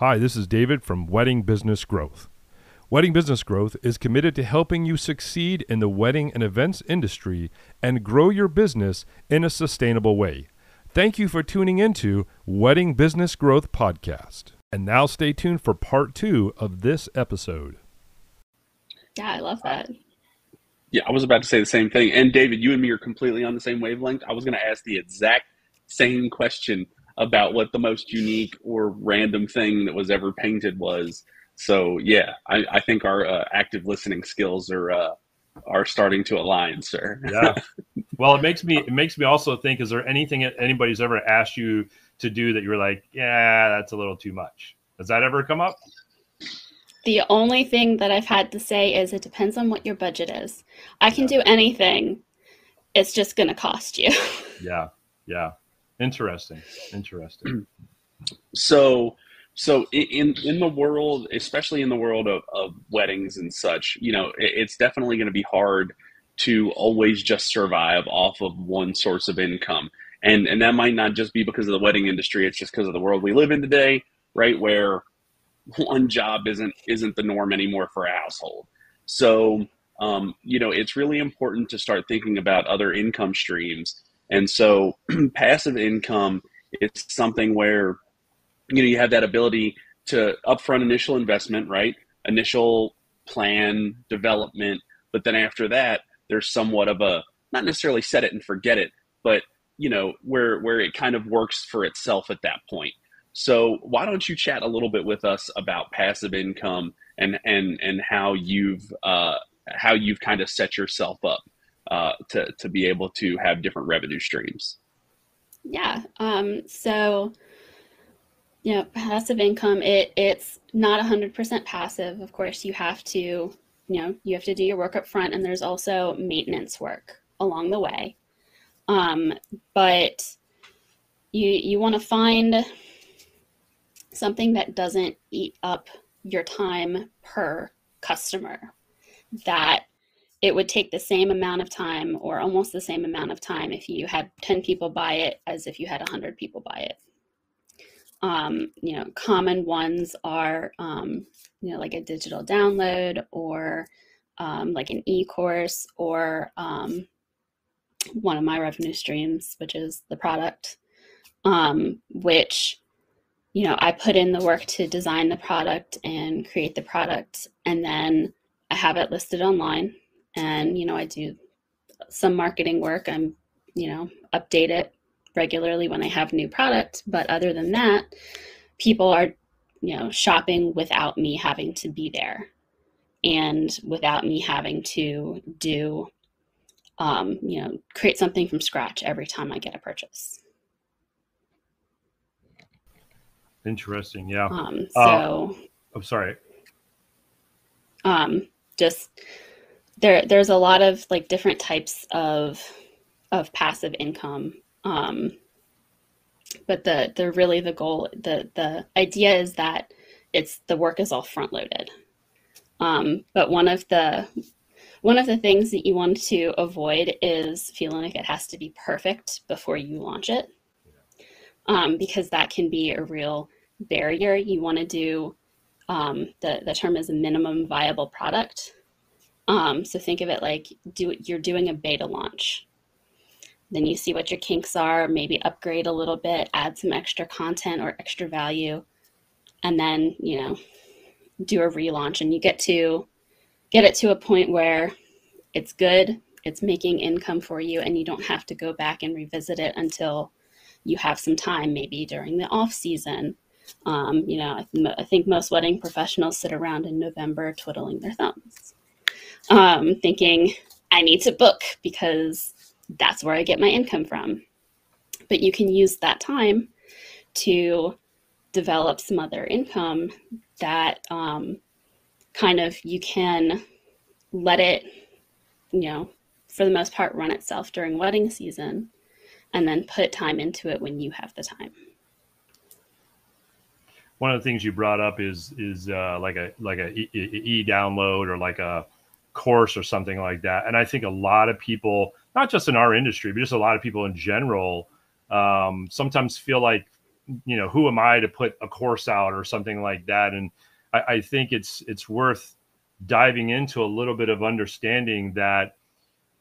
Hi, this is David from Wedding Business Growth. Wedding Business Growth is committed to helping you succeed in the wedding and events industry and grow your business in a sustainable way. Thank you for tuning into Wedding Business Growth Podcast. And now stay tuned for part two of this episode. Yeah, I love that. Yeah, I was about to say the same thing. And David, you and me are completely on the same wavelength. I was going to ask the exact same question about what the most unique or random thing that was ever painted was. So yeah, I, I think our uh, active listening skills are uh, are starting to align, sir. yeah. Well, it makes me it makes me also think: Is there anything anybody's ever asked you to do that you were like, yeah, that's a little too much? Has that ever come up? The only thing that I've had to say is it depends on what your budget is. I can yeah. do anything. It's just going to cost you. yeah. Yeah. Interesting. Interesting. so, so in in the world, especially in the world of, of weddings and such, you know, it, it's definitely going to be hard to always just survive off of one source of income, and and that might not just be because of the wedding industry. It's just because of the world we live in today, right? Where one job isn't isn't the norm anymore for a household. So, um, you know, it's really important to start thinking about other income streams and so passive income is something where you know you have that ability to upfront initial investment, right? Initial plan development, but then after that, there's somewhat of a not necessarily set it and forget it, but you know where where it kind of works for itself at that point. So why don't you chat a little bit with us about passive income and and and how you've uh, how you've kind of set yourself up uh, to to be able to have different revenue streams. Yeah. Um, so, you know, passive income it it's not hundred percent passive. Of course, you have to you know you have to do your work up front, and there's also maintenance work along the way. Um, but you you want to find something that doesn't eat up your time per customer that it would take the same amount of time or almost the same amount of time if you had 10 people buy it as if you had 100 people buy it. Um, you know common ones are um, you know like a digital download or um, like an e-course or um, one of my revenue streams which is the product um, which you know i put in the work to design the product and create the product and then i have it listed online and you know i do some marketing work. I'm you know update it regularly when i have new product. But other than that people are you know shopping without me having to be there and without me having to do um, you know create something from scratch every time i get a purchase. Interesting. Yeah. Um, so uh, i'm sorry. Um, just there there's a lot of like different types of of passive income um, but the the really the goal the the idea is that it's the work is all front loaded um, but one of the one of the things that you want to avoid is feeling like it has to be perfect before you launch it um, because that can be a real barrier. You want to do um, the, the term is a minimum viable product um, so think of it like do you're doing a beta launch. Then you see what your kinks are, maybe upgrade a little bit, add some extra content or extra value, and then you know do a relaunch, and you get to get it to a point where it's good, it's making income for you, and you don't have to go back and revisit it until you have some time, maybe during the off season. Um, you know, I, I think most wedding professionals sit around in November twiddling their thumbs um, thinking I need to book because that's where I get my income from. But you can use that time to develop some other income that um, kind of you can let it, you know, for the most part, run itself during wedding season and then put time into it when you have the time. One of the things you brought up is is uh, like a like a e, e download or like a course or something like that. And I think a lot of people, not just in our industry, but just a lot of people in general, um, sometimes feel like you know, who am I to put a course out or something like that? And I, I think it's it's worth diving into a little bit of understanding that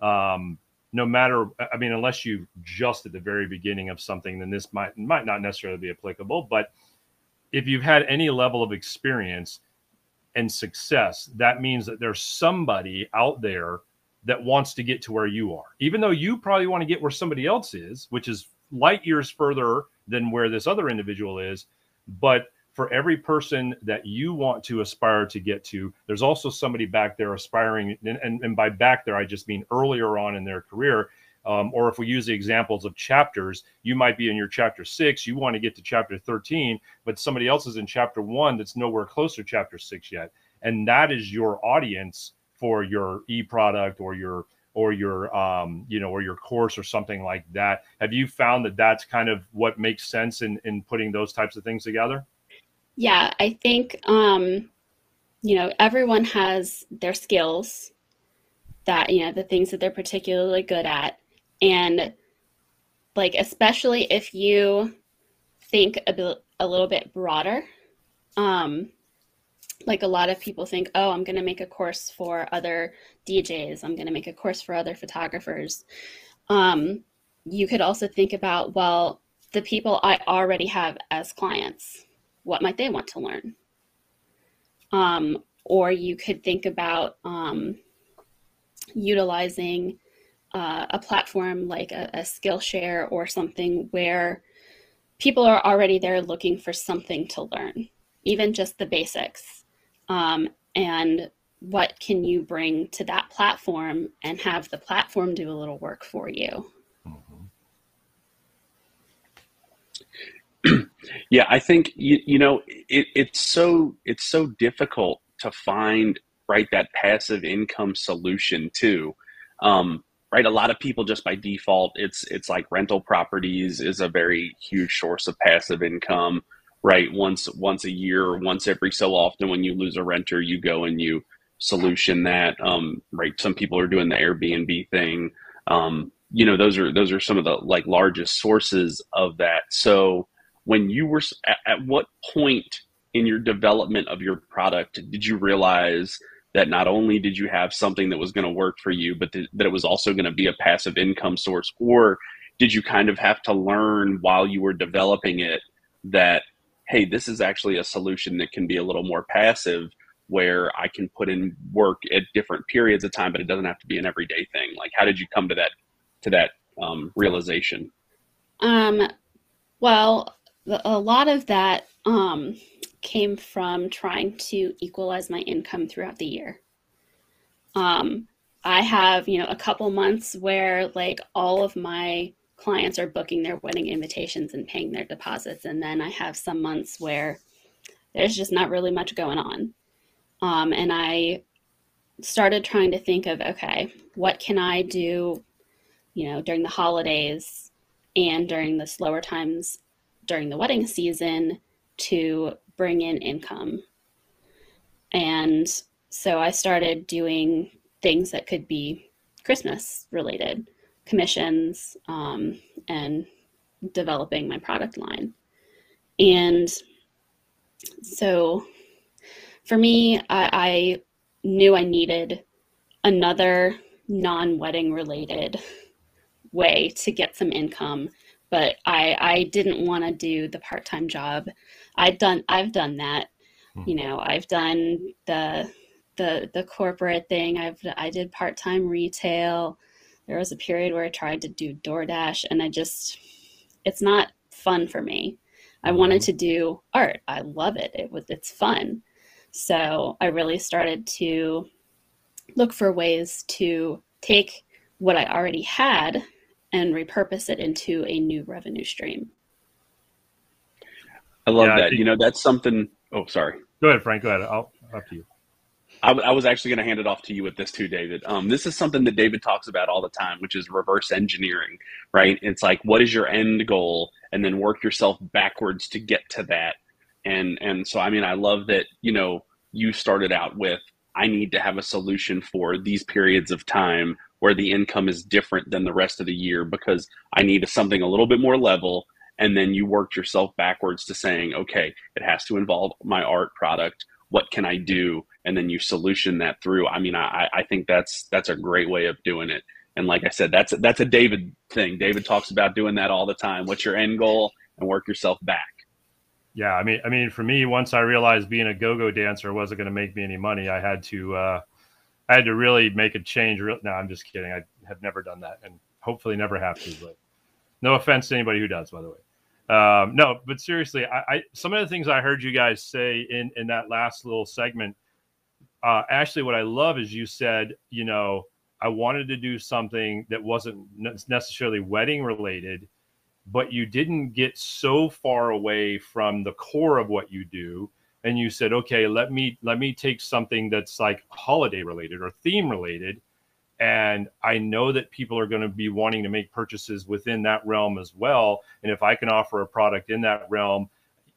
um, no matter i mean unless you just at the very beginning of something then this might might not necessarily be applicable but if you've had any level of experience and success that means that there's somebody out there that wants to get to where you are even though you probably want to get where somebody else is which is light years further than where this other individual is but for every person that you want to aspire to get to, there's also somebody back there aspiring. And, and, and by back there, I just mean earlier on in their career. Um, or if we use the examples of chapters, you might be in your chapter six, you want to get to chapter 13, but somebody else is in chapter one that's nowhere close to chapter six yet. And that is your audience for your e product or your or your um, you know or your course or something like that. Have you found that that's kind of what makes sense in in putting those types of things together? Yeah, I think um, you know everyone has their skills that you know the things that they're particularly good at, and like especially if you think a, a little bit broader. Um, like a lot of people think, oh, I'm going to make a course for other DJs. I'm going to make a course for other photographers. Um, you could also think about, well, the people I already have as clients what might they want to learn? Um, or you could think about um, utilizing uh, a platform like a, a Skillshare or something where people are already there looking for something to learn, even just the basics. Um, and what can you bring to that platform and have the platform do a little work for you? yeah, I think you, you know it, it's so it's so difficult to find right that passive income solution too. Um, right, a lot of people just by default, it's it's like rental properties is a very huge source of passive income. Right, once once a year, once every so often, when you lose a renter, you go and you solution that. Um, right, some people are doing the Airbnb thing. Um, you know, those are those are some of the like largest sources of that. So when you were at, at what point in your development of your product did you realize that not only did you have something that was going to work for you, but th- that it was also going to be a passive income source? Or did you kind of have to learn while you were developing it that, hey, this is actually a solution that can be a little more passive where I can put in work at different periods of time, but it doesn't have to be an everyday thing? Like, how did you come to that, to that um, realization? Um, well, a lot of that um, came from trying to equalize my income throughout the year. Um, I have, you know, a couple months where like all of my clients are booking their wedding invitations and paying their deposits. And then I have some months where there's just not really much going on. Um, and I started trying to think of, okay, what can I do, you know, during the holidays and during the slower times during the wedding season to bring in income. And so I started doing things that could be Christmas related, commissions, um, and developing my product line. And so for me, I, I knew I needed another non wedding related way to get some income but I I didn't want to do the part time job. I've done I've done that. Mm-hmm. You know, I've done the the the corporate thing. I've I did part time retail. There was a period where I tried to do DoorDash, and I just it's not fun for me. I mm-hmm. wanted to do art. I love it. It was it's fun. So I really started to look for ways to take what I already had and repurpose it into a new revenue stream. I love yeah, that. I think, you know, that's something. Oh, sorry. Go ahead, Frank. Go ahead. I'll up to you. I, I was actually going to hand it off to you with this too, David. Um, this is something that David talks about all the time, which is reverse engineering, right? It's like, what is your end goal, and then work yourself backwards to get to that. And and so, I mean, I love that. You know, you started out with, I need to have a solution for these periods of time where the income is different than the rest of the year because I need something a little bit more level and then you worked yourself backwards to saying, okay, it has to involve my art product. What can I do? And then you solution that through. I mean, I, I think that's that's a great way of doing it. And like I said, that's that's a David thing. David talks about doing that all the time. What's your end goal? And work yourself back. Yeah, I mean, I mean, for me, once I realized being a go-go dancer wasn't going to make me any money, I had to, uh, I had to really make a change. No, I'm just kidding. I have never done that, and hopefully never have to. But no offense to anybody who does, by the way. Um, no, but seriously, I, I, some of the things I heard you guys say in in that last little segment. Uh, actually, what I love is you said, you know, I wanted to do something that wasn't necessarily wedding related, but you didn't get so far away from the core of what you do and you said okay let me let me take something that's like holiday related or theme related. And i know that people are going to be wanting to make purchases within that realm as well. And if i can offer a product in that realm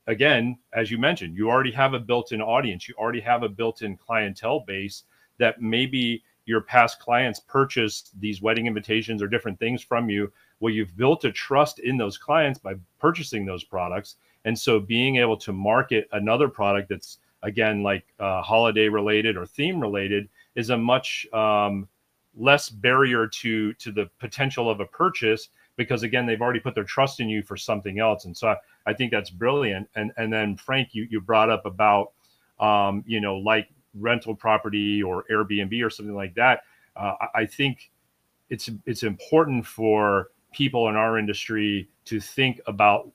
again as you mentioned you already have a built-in audience. You already have a built-in clientele base that maybe your past clients purchased these wedding invitations or different things from you. Well you've built a trust in those clients by purchasing those products and so being able to market another product that's again like uh, holiday related or theme related is a much um, less barrier to to the potential of a purchase because again they've already put their trust in you for something else. And so i, I think that's brilliant. And and then frank you you brought up about um, you know like rental property or airbnb or something like that. Uh, I, I think it's it's important for people in our industry to think about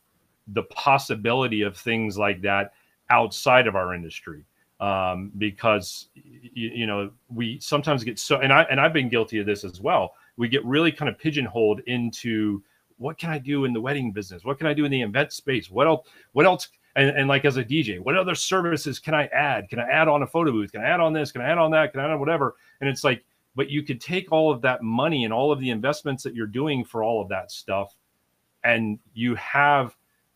the possibility of things like that outside of our industry um, because you, you, know we sometimes get so and I and I've been guilty of this as well. We get really kind of pigeonholed into what can I do in the wedding business? What can I do in the event space? What else? What else? And, and like as a DJ, what other services can I add? Can I add on a photo booth? Can I add on this? Can I add on that? Can I add on whatever? And it's like, but you could take all of that money and all of the investments that you're doing for all of that stuff, and you have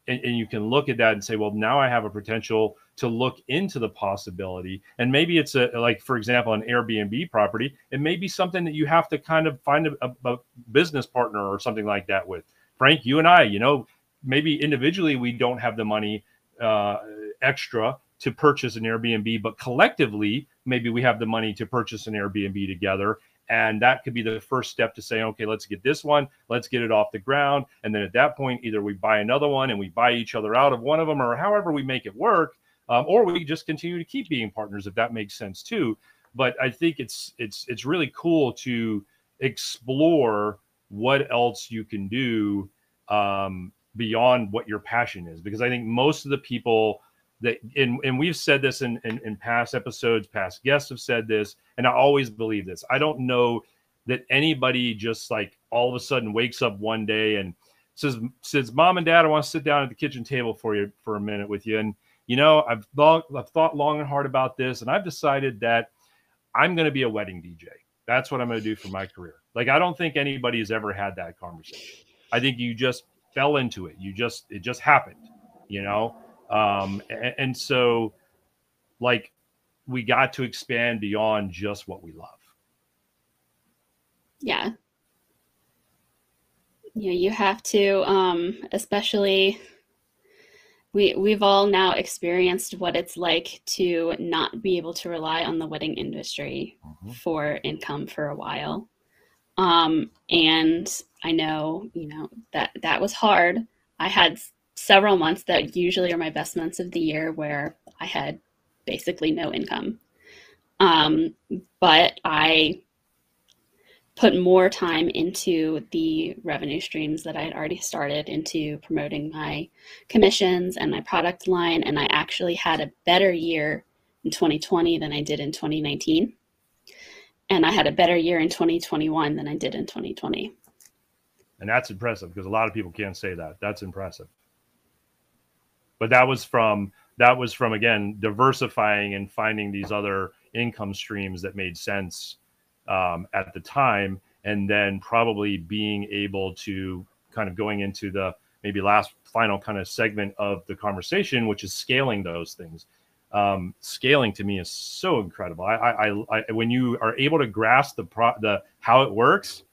and, and you can look at that and say, well, now I have a potential to look into the possibility. And maybe it's a like, for example, an Airbnb property. It may be something that you have to kind of find a, a, a business partner or something like that with. Frank, you and I, you know, maybe individually we don't have the money uh, extra to purchase an Airbnb, but collectively, maybe we have the money to purchase an Airbnb together. And that could be the first step to say, okay, let's get this one, let's get it off the ground. And then at that point, either we buy another one and we buy each other out of one of them, or however we make it work, um, or we just continue to keep being partners if that makes sense too. But I think it's it's it's really cool to explore what else you can do um, beyond what your passion is, because I think most of the people that and, and we've said this in, in, in past episodes past guests have said this and i always believe this. I don't know that anybody just like all of a sudden wakes up one day and says says mom and dad i want to sit down at the kitchen table for you for a minute with you. And you know i've thought i've thought long and hard about this and i've decided that i'm going to be a wedding dj that's what i'm going to do for my career. Like i don't think anybody has ever had that conversation. I think you just fell into it. You just it just happened you know um, and, and so, like, we got to expand beyond just what we love. Yeah. Yeah, you have to, um, especially we we've all now experienced what it's like to not be able to rely on the wedding industry mm-hmm. for income for a while. Um, and I know, you know, that that was hard. I had several months that usually are my best months of the year where I had basically no income. Um, but I put more time into the revenue streams that I had already started into promoting my commissions and my product line. And I actually had a better year in 2020 than I did in 2019. And I had a better year in 2021 than I did in 2020. And that's impressive because a lot of people can't say that. That's impressive but that was from that was from again diversifying and finding these other income streams that made sense um, at the time. And then probably being able to kind of going into the maybe last final kind of segment of the conversation which is scaling those things. Um, scaling to me is so incredible. I, I, I when you are able to grasp the pro the how it works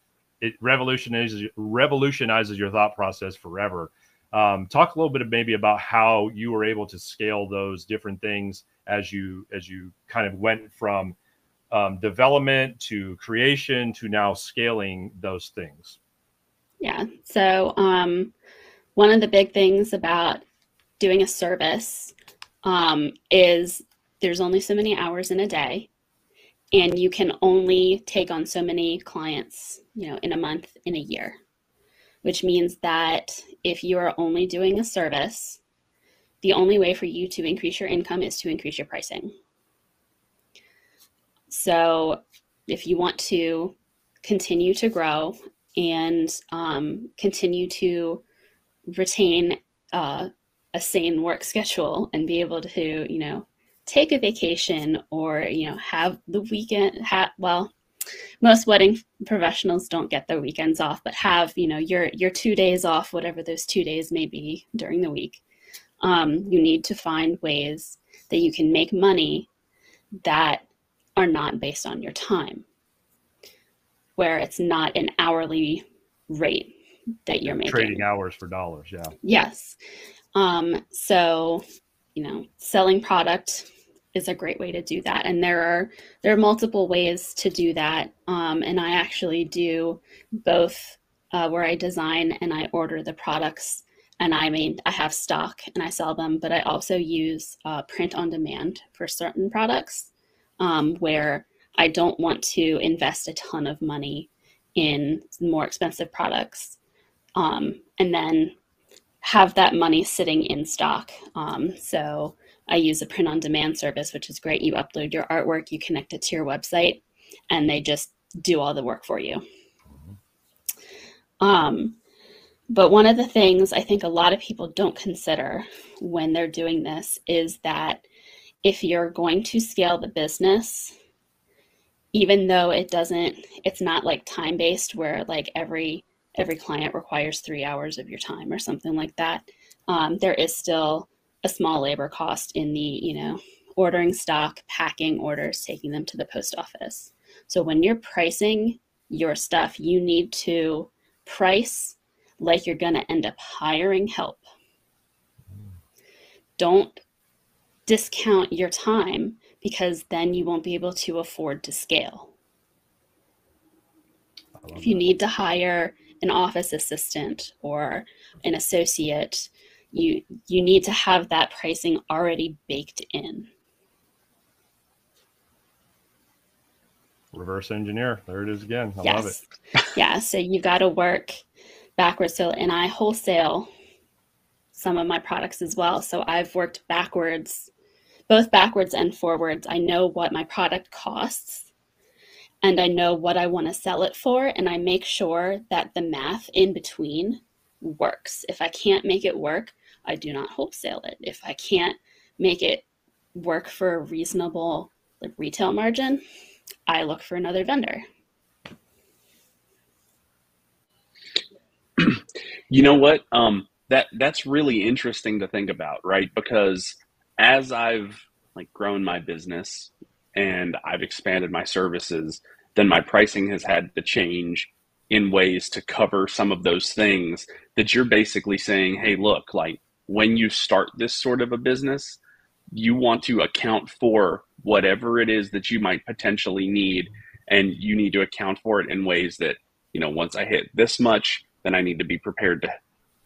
it revolutionizes revolutionizes your thought process forever Um, talk a little bit of maybe about how you were able to scale those different things as you as you kind of went from um, development to creation to now scaling those things. Yeah. So um, one of the big things about doing a service um, is there's only so many hours in a day and you can only take on so many clients you know in a month in a year which means that if you are only doing a service the only way for you to increase your income is to increase your pricing. So if you want to continue to grow and um, continue to retain uh, a sane work schedule and be able to you know take a vacation or you know have the weekend have well most wedding professionals don't get their weekends off but have you know your your two days off whatever those two days may be during the week. Um, you need to find ways that you can make money that are not based on your time where it's not an hourly rate that you're making. Trading hours for dollars yeah. Yes. Um, so you know selling product is a great way to do that. And there are there are multiple ways to do that. Um, and i actually do both uh, where i design and i order the products. And i mean i have stock and i sell them but i also use uh, print on demand for certain products um, where i don't want to invest a ton of money in more expensive products. Um, and then have that money sitting in stock. Um, so I use a print on demand service, which is great. You upload your artwork, you connect it to your website, and they just do all the work for you. Um, but one of the things I think a lot of people don't consider when they're doing this is that if you're going to scale the business, even though it doesn't, it's not like time based where like every every client requires three hours of your time or something like that. Um, there is still a small labor cost in the, you know, ordering stock, packing orders, taking them to the post office. So when you're pricing your stuff, you need to price like you're going to end up hiring help. Don't discount your time because then you won't be able to afford to scale. If you that. need to hire an office assistant or an associate, you you need to have that pricing already baked in. Reverse engineer. There it is again. I yes. love it yeah so you got to work backwards. So and i wholesale some of my products as well. So i've worked backwards both backwards and forwards. I know what my product costs and i know what i want to sell it for and i make sure that the math in between works. If i can't make it work I do not wholesale it. If I can't make it work for a reasonable like retail margin, I look for another vendor. You know what? Um, that that's really interesting to think about, right? Because as I've like grown my business and I've expanded my services, then my pricing has had to change in ways to cover some of those things that you're basically saying, hey, look, like when you start this sort of a business, you want to account for whatever it is that you might potentially need. And you need to account for it in ways that, you know, once I hit this much, then I need to be prepared to,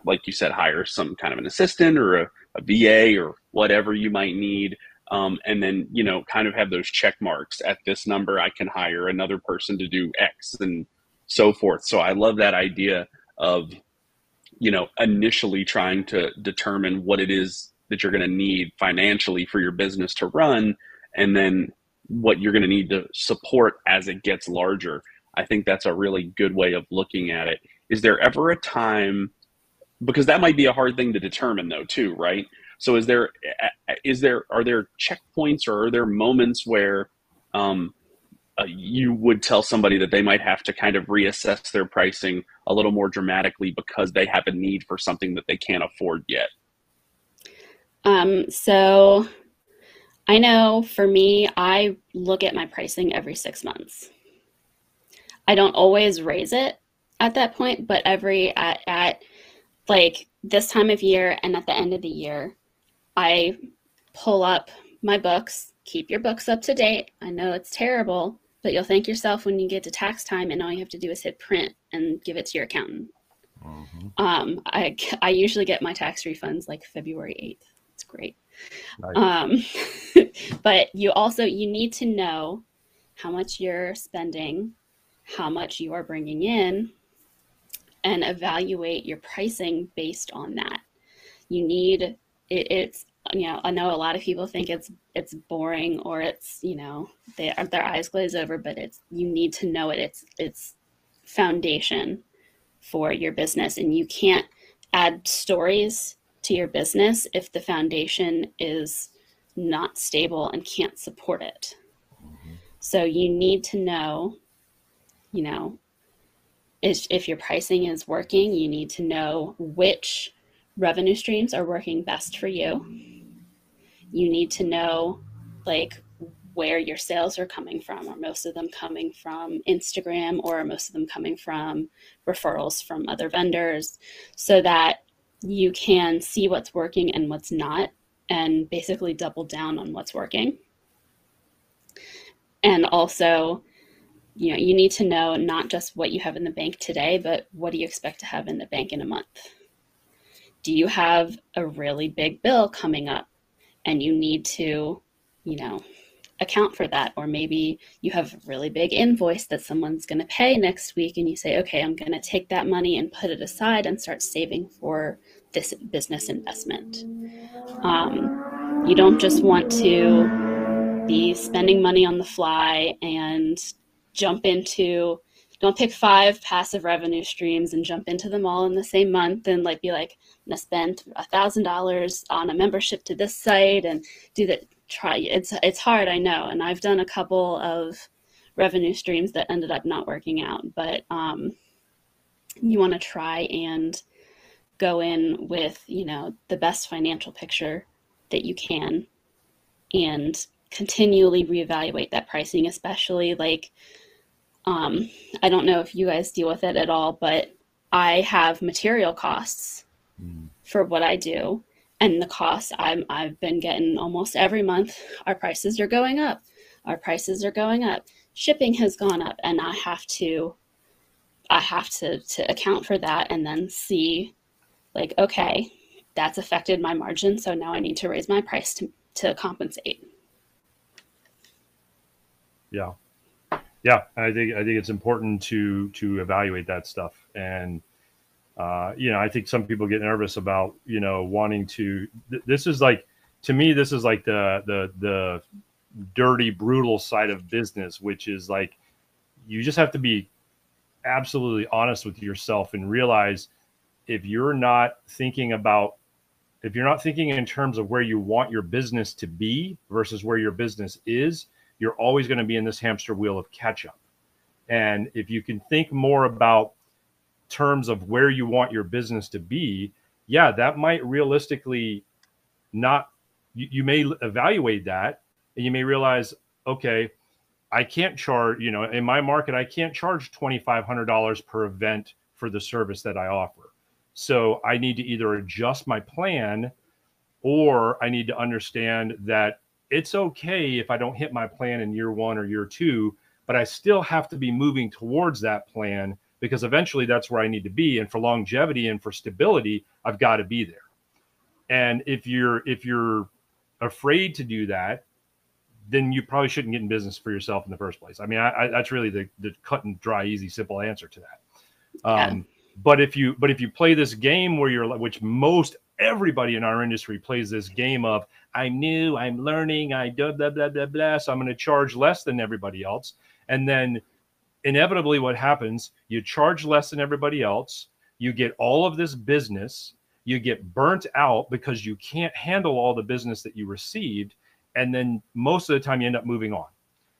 like you said, hire some kind of an assistant or a, a VA or whatever you might need. Um, and then, you know, kind of have those check marks at this number, I can hire another person to do X and so forth. So I love that idea of you know, initially trying to determine what it is that you're going to need financially for your business to run, and then what you're going to need to support as it gets larger. I think that's a really good way of looking at it. Is there ever a time, because that might be a hard thing to determine though, too, right? So is there, is there, are there checkpoints or are there moments where um, uh, you would tell somebody that they might have to kind of reassess their pricing a little more dramatically because they have a need for something that they can't afford yet? Um, so I know for me, I look at my pricing every six months. I don't always raise it at that point, but every at, at like this time of year and at the end of the year, I pull up my books, keep your books up to date. I know it's terrible, but you'll thank yourself when you get to tax time and all you have to do is hit print and give it to your accountant. Mm-hmm. Um, I, I usually get my tax refunds like February 8th. It's great. Nice. Um, but you also, you need to know how much you're spending, how much you are bringing in, and evaluate your pricing based on that. You need, it, it's, you know, I know a lot of people think it's it's boring or it's you know they their eyes glaze over, but it's you need to know it. It's it's foundation for your business. And you can't add stories to your business if the foundation is not stable and can't support it. Mm-hmm. So you need to know, you know, if, if your pricing is working, you need to know which revenue streams are working best for you. You need to know, like, where your sales are coming from. Are most of them coming from Instagram or are most of them coming from referrals from other vendors so that you can see what's working and what's not and basically double down on what's working. And also, you know, you need to know not just what you have in the bank today, but what do you expect to have in the bank in a month? Do you have a really big bill coming up and you need to, you know, account for that. Or maybe you have a really big invoice that someone's going to pay next week, and you say, okay, I'm going to take that money and put it aside and start saving for this business investment. Um, you don't just want to be spending money on the fly and jump into don't pick five passive revenue streams and jump into them all in the same month and like be like i'm gonna spend a thousand dollars on a membership to this site and do that try it's it's hard i know and i've done a couple of revenue streams that ended up not working out but um, you want to try and go in with you know the best financial picture that you can and continually reevaluate that pricing especially like um, i don't know if you guys deal with it at all but i have material costs mm. for what i do and the cost I'm, I've been getting almost every month. Our prices are going up. Our prices are going up. Shipping has gone up, and I have to, I have to to account for that, and then see, like, okay, that's affected my margin, so now I need to raise my price to to compensate. Yeah, yeah, I think I think it's important to to evaluate that stuff and uh, you know, I think some people get nervous about, you know, wanting to. Th- this is like, to me, this is like the the the dirty, brutal side of business, which is like, you just have to be absolutely honest with yourself and realize if you're not thinking about if you're not thinking in terms of where you want your business to be versus where your business is, you're always going to be in this hamster wheel of catch up. And if you can think more about terms of where you want your business to be, yeah, that might realistically not, you, you may evaluate that and you may realize, okay, I can't charge, you know, in my market, I can't charge $2,500 per event for the service that I offer. So I need to either adjust my plan or I need to understand that it's okay if I don't hit my plan in year one or year two, but I still have to be moving towards that plan because eventually that's where I need to be. And for longevity and for stability, I've got to be there. And if you're if you're afraid to do that, then you probably shouldn't get in business for yourself in the first place. I mean, I, I, that's really the, the cut and dry, easy, simple answer to that. Um, yeah. But if you but if you play this game where you're which most everybody in our industry plays this game of I'm new, I'm learning, I do blah blah blah blah, so I'm going to charge less than everybody else, and then inevitably what happens you charge less than everybody else you get all of this business you get burnt out because you can't handle all the business that you received and then most of the time you end up moving on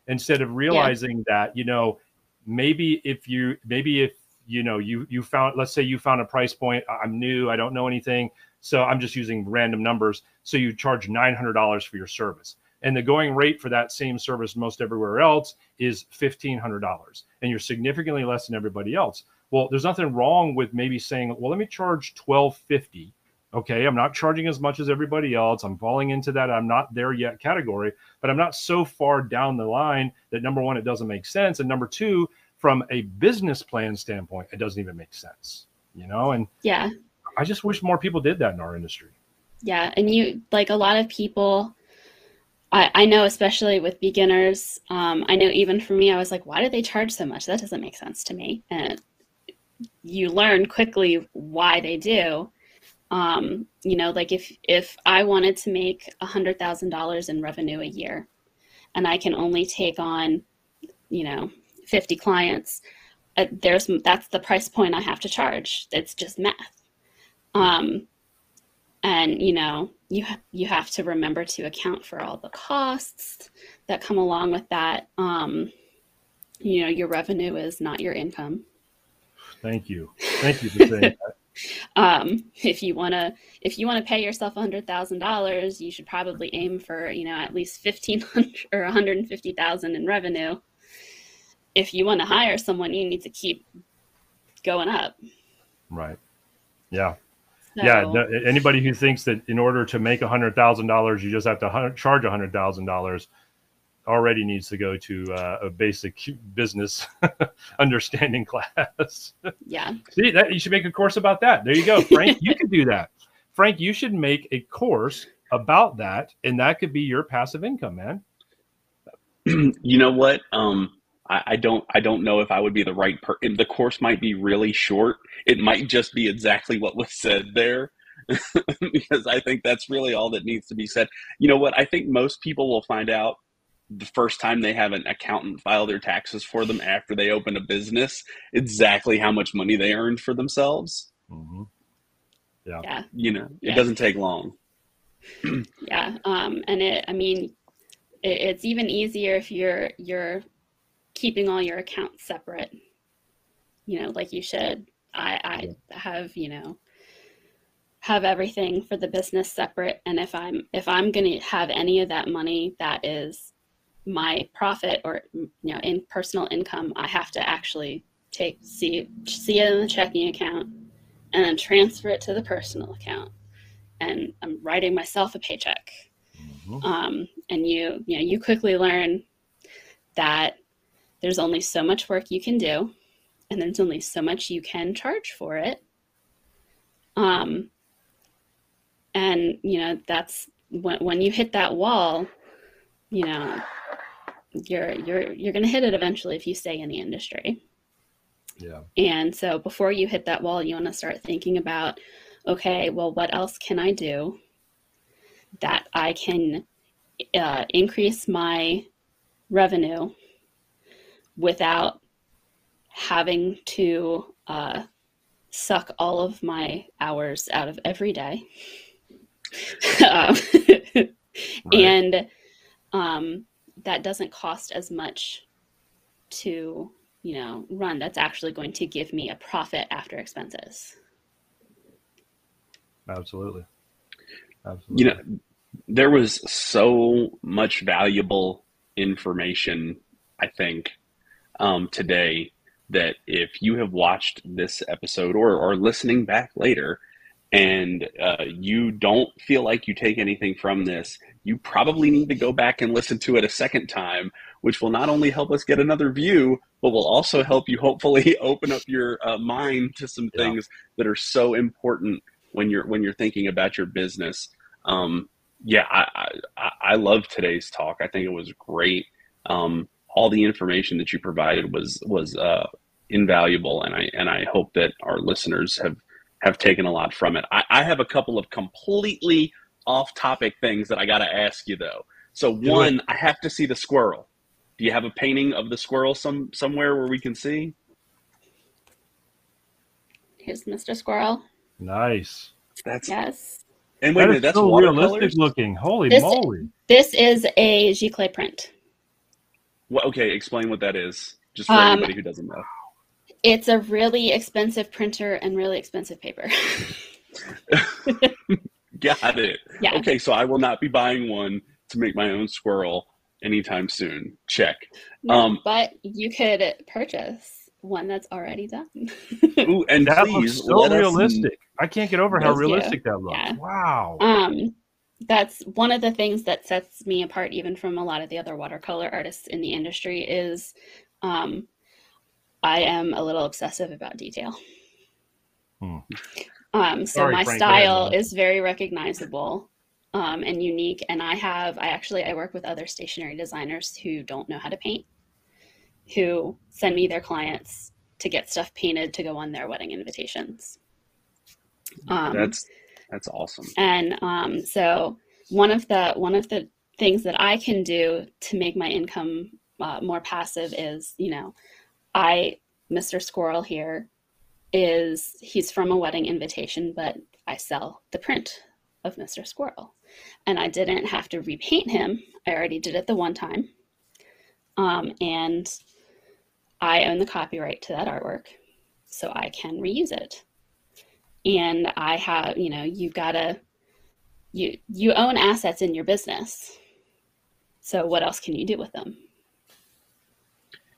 instead of realizing yeah. that you know maybe if you maybe if you know you you found let's say you found a price point i'm new i don't know anything so i'm just using random numbers. So you charge $900 for your service. And the going rate for that same service most everywhere else is $1500 and you're significantly less than everybody else. Well, there's nothing wrong with maybe saying, well, let me charge 1,250." okay i'm not charging as much as everybody else. I'm falling into that i'm not there yet category. But i'm not so far down the line that number one it doesn't make sense. And number two from a business plan standpoint it doesn't even make sense you know? And yeah i just wish more people did that in our industry. Yeah and you like a lot of people I, I know especially with beginners um, i know even for me i was like why do they charge so much? That doesn't make sense to me. And you learn quickly why they do. Um, you know like if if i wanted to make a hundred thousand dollars in revenue a year and i can only take on you know 50 clients uh, there's that's the price point i have to charge. It's just math um, and you know you ha- you have to remember to account for all the costs that come along with that. Um, you know your revenue is not your income. Thank you. Thank you for saying that. Um, if you want to if you want to pay yourself a hundred thousand dollars you should probably aim for you know at least 1500 or 150000 in revenue. If you want to hire someone you need to keep going up. Right. Yeah So- yeah no, anybody who thinks that in order to make a hundred thousand dollars you just have to hun- charge a hundred thousand dollars already needs to go to uh, a basic business understanding class yeah See that you should make a course about that. There you go, Frank. you could do that. Frank, you should make a course about that, and that could be your passive income, man. you know what? Um, I, I don't. I don't know if I would be the right person. The course might be really short. It might just be exactly what was said there, because I think that's really all that needs to be said. You know what? I think most people will find out the first time they have an accountant file their taxes for them after they open a business exactly how much money they earned for themselves. Mm-hmm. yeah You know, it Yeah. doesn't take long. yeah um, and it i mean it, it's even easier if you're you're keeping all your accounts separate. You know like you should. I i have you know have everything for the business separate. And if i'm if i'm going to have any of that money that is my profit or you know in personal income i have to actually take see see it in the checking account and then transfer it to the personal account. And i'm writing myself a paycheck. Mhm. um, and you you know you quickly learn that there's only so much work you can do and there's only so much you can charge for it um, and you know that's when, when you hit that wall you know you're you're you're going to hit it eventually if you stay in the industry Yeah. and so before you hit that wall, you want to start thinking about, okay, well, what else can I do that I can uh, increase my revenue without having to uh, suck all of my hours out of every day? um, Right. and um, that doesn't cost as much to you know run that's actually going to give me a profit after expenses Absolutely. Absolutely. you know there was so much valuable information i think um, today that if you have watched this episode or, are listening back later and uh, you don't feel like you take anything from this you probably need to go back and listen to it a second time which will not only help us get another view but will also help you hopefully open up your uh, mind to some Yeah. things that are so important when you're when you're thinking about your business um, yeah, I, I I love today's talk. I think it was great. Um, all the information that you provided was was uh, invaluable, and I and I hope that our listeners have have taken a lot from it. I, I have a couple of completely off topic things that I got to ask you though. So Do it. one, I have to see the squirrel. Do you have a painting of the squirrel some somewhere where we can see? here's mr squirrel Nice. That's yes and wait a minute, that's so watercolors. realistic looking. Holy This- moly. this is a giclée print What, okay, explain what that is, just for Um, anybody who doesn't know. it's a really expensive printer and really expensive paper Got it. yeah Okay, so I will not be buying one to make my own squirrel anytime soon. Check. No, um, but you could purchase one that's already done. Ooh, and that please looks so let us- realistic. I can't get over how Thank you. realistic that looks. Yeah. Wow. um, that's one of the things that sets me apart even from a lot of the other watercolor artists in the industry is um, I am a little obsessive about detail. Hmm. Um, so Sorry, my Frank, style is very recognizable um, and unique. And I have, I actually, I work with other stationery designers who don't know how to paint, who send me their clients to get stuff painted to go on their wedding invitations. Um, That's that's awesome. and um, so one of the one of the things that I can do to make my income uh, more passive is, you know, I Mr. Squirrel here is he's from a wedding invitation, but I sell the print of Mr. Squirrel, and I didn't have to repaint him. I already did it the one time, um, and I own the copyright to that artwork, so I can reuse it and I have, you know, you've got to, you you own assets in your business. So what else can you do with them?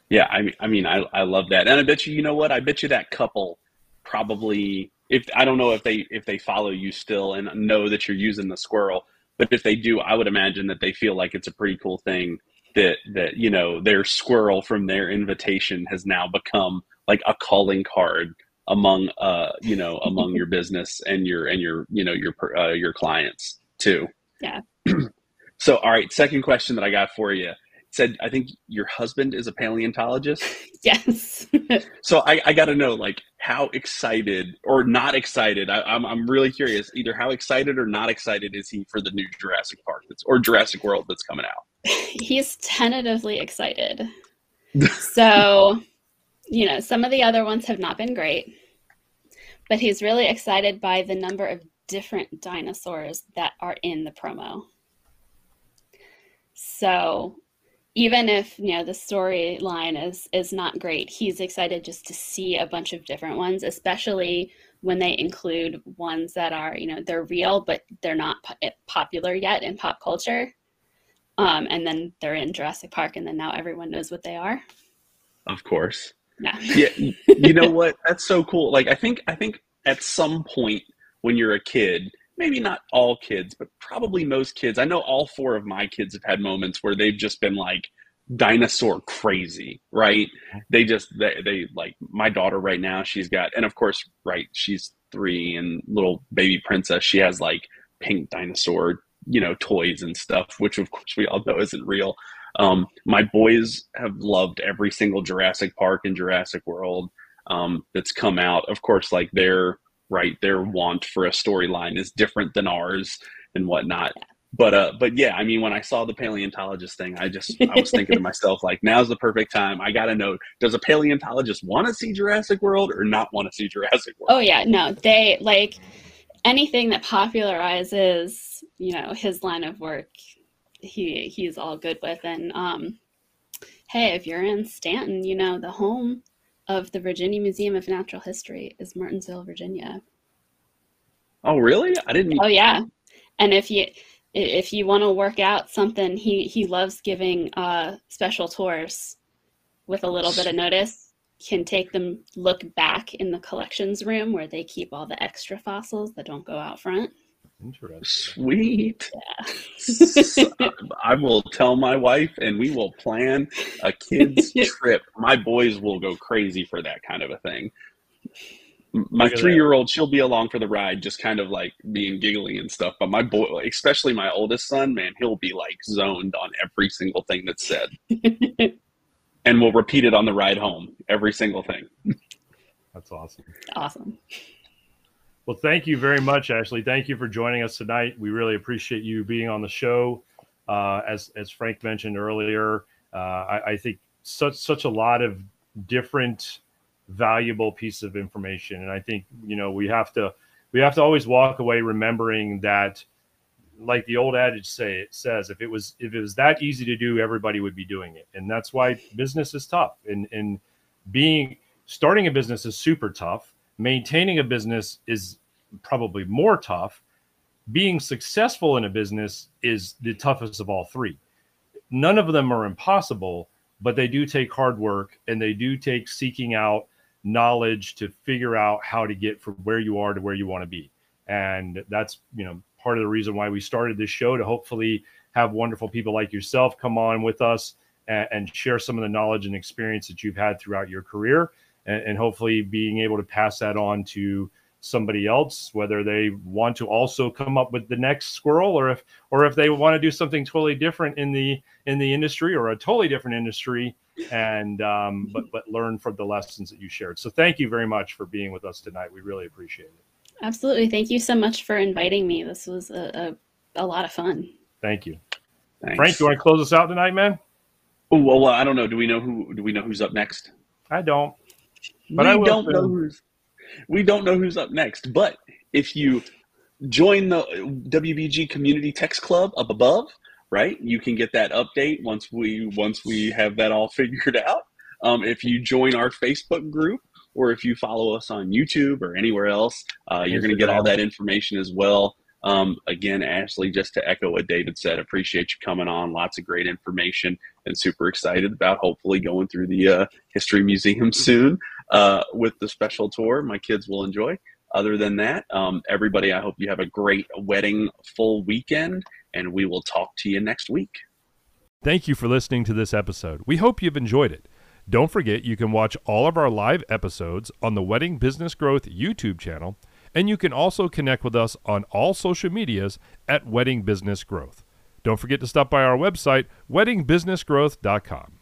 Yeah, I mean, I mean, I I love that, and I bet you, you know what? I bet you that couple probably, if I don't know if they if they follow you still and know that you're using the squirrel, but if they do, I would imagine that they feel like it's a pretty cool thing that that you know their squirrel from their invitation has now become like a calling card among uh you know among your business and your and your you know your uh, your clients too. Yeah. so all right, second question that I got for you said I think your husband is a paleontologist. Yes. So I, I got to know, like, how excited or not excited? I, I'm I'm really curious. Either how excited or not excited is he for the new Jurassic Park that's or Jurassic World that's coming out? He's tentatively excited. so, you know, some of the other ones have not been great, but he's really excited by the number of different dinosaurs that are in the promo. So, even if you know the storyline is is not great, he's excited just to see a bunch of different ones, especially when they include ones that are you know they're real but they're not po- popular yet in pop culture. Um, and then they're in Jurassic Park, and then now everyone knows what they are. Of course. Yeah. Yeah. you know what? That's so cool. Like I think I think at some point when you're a kid, maybe not all kids, but probably most kids. I know all four of my kids have had moments where they've just been like dinosaur crazy, right? They just they, they like my daughter right now, she's got and of course, right, she's 3 and little baby princess, she has like pink dinosaur, you know, toys and stuff, which of course we all know isn't real. Um, my boys have loved every single Jurassic Park and Jurassic World um, that's come out. Of course, like their right, their want for a storyline is different than ours and whatnot. But uh, but yeah, I mean, when I saw the paleontologist thing, I just I was thinking to myself like, now's the perfect time. I got to know, does a paleontologist want to see Jurassic World or not want to see Jurassic World? Oh yeah, no, they like anything that popularizes, you know, his line of work. He he's all good with, and um, hey, if you're in Stanton, you know the home of the Virginia Museum of Natural History is Martinsville, Virginia. Oh, really? I didn't. Oh yeah, and if you if you want to work out something, he he loves giving uh, special tours with a little bit of notice. Can take them look back in the collections room where they keep all the extra fossils that don't go out front. Interesting. Sweet. Yeah. So, I will tell my wife, and we will plan a kids trip. My boys will go crazy for that kind of a thing. My Look at that. three-year-old, she'll be along for the ride, just kind of like being giggly and stuff. But my boy, especially my oldest son, man, he'll be like zoned on every single thing that's said, and we'll repeat it on the ride home. Every single thing. That's awesome. awesome. Well, thank you very much, Ashley. Thank you for joining us tonight. We really appreciate you being on the show. Uh, as as Frank mentioned earlier, uh, I, I think such such a lot of different valuable pieces of information, and I think you know we have to we have to always walk away remembering that, like the old adage say it says, if it was if it was that easy to do, everybody would be doing it, and that's why business is tough. And and being starting a business is super tough maintaining a business is probably more tough. Being successful in a business is the toughest of all three. None of them are impossible, but they do take hard work and they do take seeking out knowledge to figure out how to get from where you are to where you want to be. And that's, you know, part of the reason why we started this show to hopefully have wonderful people like yourself come on with us and, and share some of the knowledge and experience that you've had throughout your career and, and hopefully being able to pass that on to somebody else whether they want to also come up with the next squirrel or if or if they want to do something totally different in the in the industry or a totally different industry and um, but but learn from the lessons that you shared so thank you very much for being with us tonight we really appreciate it absolutely thank you so much for inviting me this was a, a, a lot of fun thank you Thanks. frank do you want to close us out tonight man Oh, well, well, I don't know. Do we know who? Do we know who's up next? i don't But we don't know who's. We don't know who's up next. But if you join the WBG Community Text Club up above, right, you can get that update once we once we have that all figured out. Um, if you join our Facebook group, or if you follow us on YouTube or anywhere else, uh, you're going to get all that information as well. Um, again, Ashley, just to echo what David said, appreciate you coming on. Lots of great information, and super excited about hopefully going through the uh, History Museum soon uh, with the special tour. My kids will enjoy. Other than that, um, everybody, I hope you have a great wedding full weekend, and we will talk to you next week. Thank you for listening to this episode. We hope you've enjoyed it. Don't forget you can watch all of our live episodes on the Wedding Business Growth YouTube channel, and you can also connect with us on all social medias at Wedding Business Growth. Don't forget to stop by our website, weddingbusinessgrowth.com.